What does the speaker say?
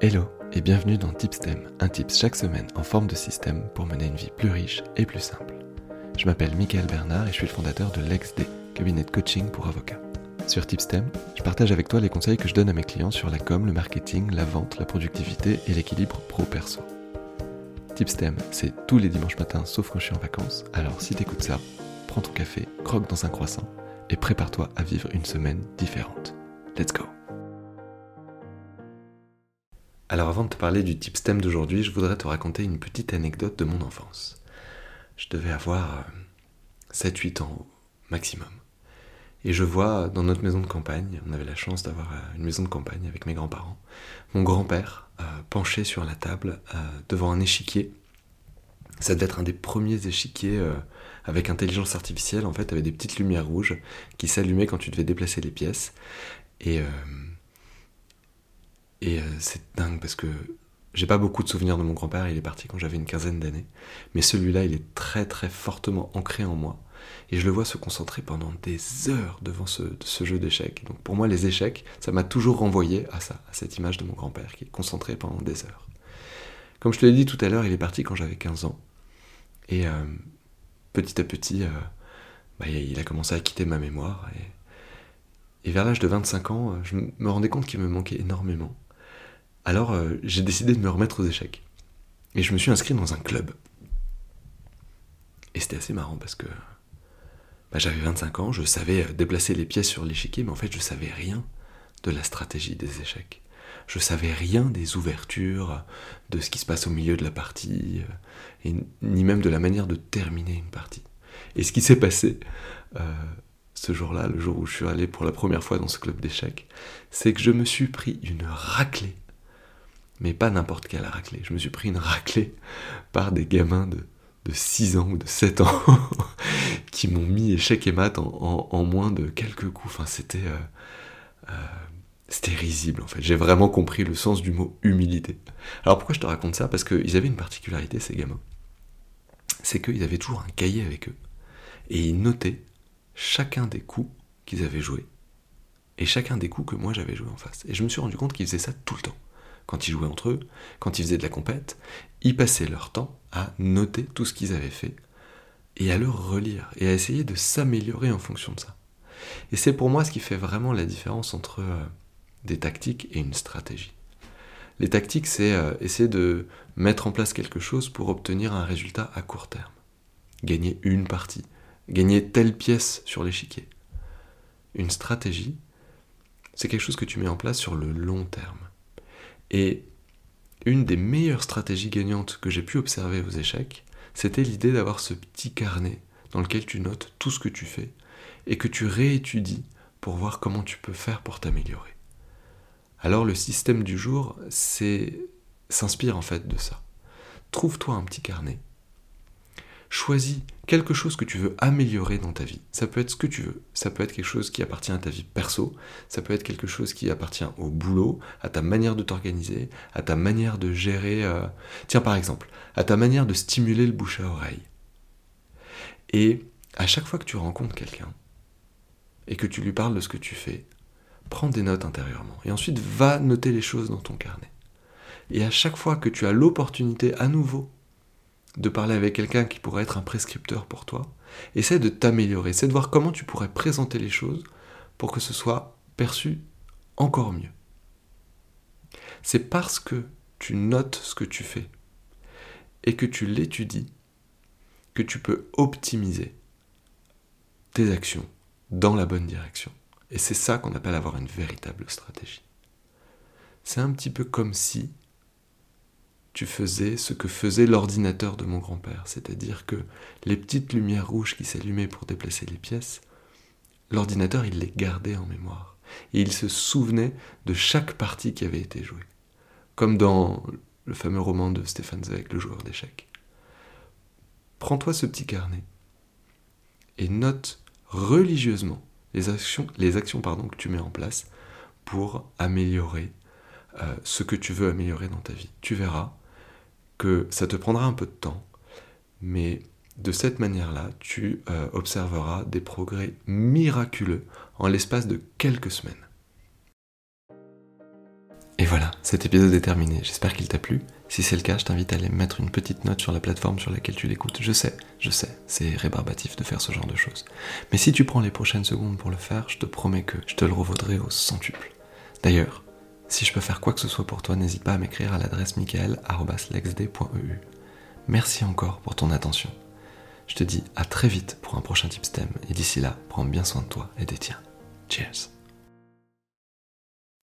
Hello et bienvenue dans Tipstem, un tips chaque semaine en forme de système pour mener une vie plus riche et plus simple. Je m'appelle Michael Bernard et je suis le fondateur de l'EXD, cabinet de coaching pour avocats. Sur Tipstem, je partage avec toi les conseils que je donne à mes clients sur la com, le marketing, la vente, la productivité et l'équilibre pro-perso. Tipstem, c'est tous les dimanches matins sauf quand je suis en vacances, alors si t'écoutes ça, prends ton café, croque dans un croissant et prépare-toi à vivre une semaine différente. Let's go alors avant de te parler du tip STEM d'aujourd'hui, je voudrais te raconter une petite anecdote de mon enfance. Je devais avoir 7-8 euh, ans maximum. Et je vois dans notre maison de campagne, on avait la chance d'avoir euh, une maison de campagne avec mes grands-parents, mon grand-père euh, penché sur la table devant un échiquier. Ça devait être un des premiers échiquiers avec intelligence artificielle, en fait, avec des petites lumières rouges qui s'allumaient quand tu devais déplacer les pièces. Et et euh, c'est dingue parce que j'ai pas beaucoup de souvenirs de mon grand-père, il est parti quand j'avais une quinzaine d'années. Mais celui-là, il est très très fortement ancré en moi. Et je le vois se concentrer pendant des heures devant ce, jeu d'échecs. Donc pour moi, les échecs, ça m'a toujours renvoyé à ça, à cette image de mon grand-père qui est concentré pendant des heures. Comme je te l'ai dit tout à l'heure, il est parti quand j'avais 15 ans. Et euh, petit à petit, euh, bah, il a commencé à quitter ma mémoire. Et, et vers l'âge de 25 ans, je me rendais compte qu'il me manquait énormément. Alors euh, j'ai décidé de me remettre aux échecs. Et je me suis inscrit dans un club. Et c'était assez marrant parce que bah, j'avais 25 ans, je savais euh, déplacer les pièces sur l'échiquier, mais en fait je savais rien de la stratégie des échecs. Je savais rien des ouvertures, de ce qui se passe au milieu de la partie, euh, ni même de la manière de terminer une partie. Et ce qui s'est passé ce jour-là, le jour où je suis allé pour la première fois dans ce club d'échecs, c'est que je me suis pris une raclée mais pas n'importe quelle raclée. Je me suis pris une raclée par des gamins de, de 6 ans ou de 7 ans qui m'ont mis échec et mat en, moins de quelques coups. Enfin, c'était, euh, euh, c'était risible en fait. J'ai vraiment compris le sens du mot humilité. Alors pourquoi je te raconte ça? Parce qu'ils avaient une particularité, ces gamins. C'est qu'ils avaient toujours un cahier avec eux. Et ils notaient chacun des coups qu'ils avaient joués. Et chacun des coups que moi j'avais joué en face. Et je me suis rendu compte qu'ils faisaient ça tout le temps quand ils jouaient entre eux, quand ils faisaient de la compète, ils passaient leur temps à noter tout ce qu'ils avaient fait et à le relire et à essayer de s'améliorer en fonction de ça. Et c'est pour moi ce qui fait vraiment la différence entre euh, des tactiques et une stratégie. Les tactiques, c'est euh, essayer de mettre en place quelque chose pour obtenir un résultat à court terme. Gagner une partie, gagner telle pièce sur l'échiquier. Une stratégie, c'est quelque chose que tu mets en place sur le long terme. Et une des meilleures stratégies gagnantes que j'ai pu observer aux échecs, c'était l'idée d'avoir ce petit carnet dans lequel tu notes tout ce que tu fais et que tu réétudies pour voir comment tu peux faire pour t'améliorer. Alors le système du jour, s'inspire en fait de ça. Trouve-toi un petit carnet choisis quelque chose que tu veux améliorer dans ta vie. Ça peut être ce que tu veux. Ça peut être quelque chose qui appartient à ta vie perso. Ça peut être quelque chose qui appartient au boulot, à ta manière de t'organiser, à ta manière de gérer. Euh, tiens, par exemple, à ta manière de stimuler le bouche à oreille. Et à chaque fois que tu rencontres quelqu'un et que tu lui parles de ce que tu fais, prends des notes intérieurement. Et ensuite, va noter les choses dans ton carnet. Et à chaque fois que tu as l'opportunité à nouveau de parler avec quelqu'un qui pourrait être un prescripteur pour toi. Essaie de t'améliorer, essaie de voir comment tu pourrais présenter les choses pour que ce soit perçu encore mieux. C'est parce que tu notes ce que tu fais et que tu l'étudies que tu peux optimiser tes actions dans la bonne direction. Et c'est ça qu'on appelle avoir une véritable stratégie. C'est un petit peu comme si tu faisais ce que faisait l'ordinateur de mon grand-père, c'est-à-dire que les petites lumières rouges qui s'allumaient pour déplacer les pièces, l'ordinateur il les gardait en mémoire, et il se souvenait de chaque partie qui avait été jouée, comme dans le fameux roman de Stéphane Zweig, le joueur d'échecs. Prends-toi ce petit carnet et note religieusement les actions, les actions que tu mets en place pour améliorer euh, ce que tu veux améliorer dans ta vie. Tu verras, que ça te prendra un peu de temps, mais de cette manière-là, tu euh, observeras des progrès miraculeux en l'espace de quelques semaines. Et voilà, cet épisode est terminé. J'espère qu'il t'a plu. Si c'est le cas, je t'invite à aller mettre une petite note sur la plateforme sur laquelle tu l'écoutes. Je sais, je sais, c'est rébarbatif de faire ce genre de choses. Mais si tu prends les prochaines secondes pour le faire, je te promets que je te le revaudrai au centuple. D'ailleurs, si je peux faire quoi que ce soit pour toi, n'hésite pas à m'écrire à l'adresse michael.lexd.eu. Merci encore pour ton attention. Je te dis à très vite pour un prochain Tipstem et d'ici là, prends bien soin de toi et des tiens. Cheers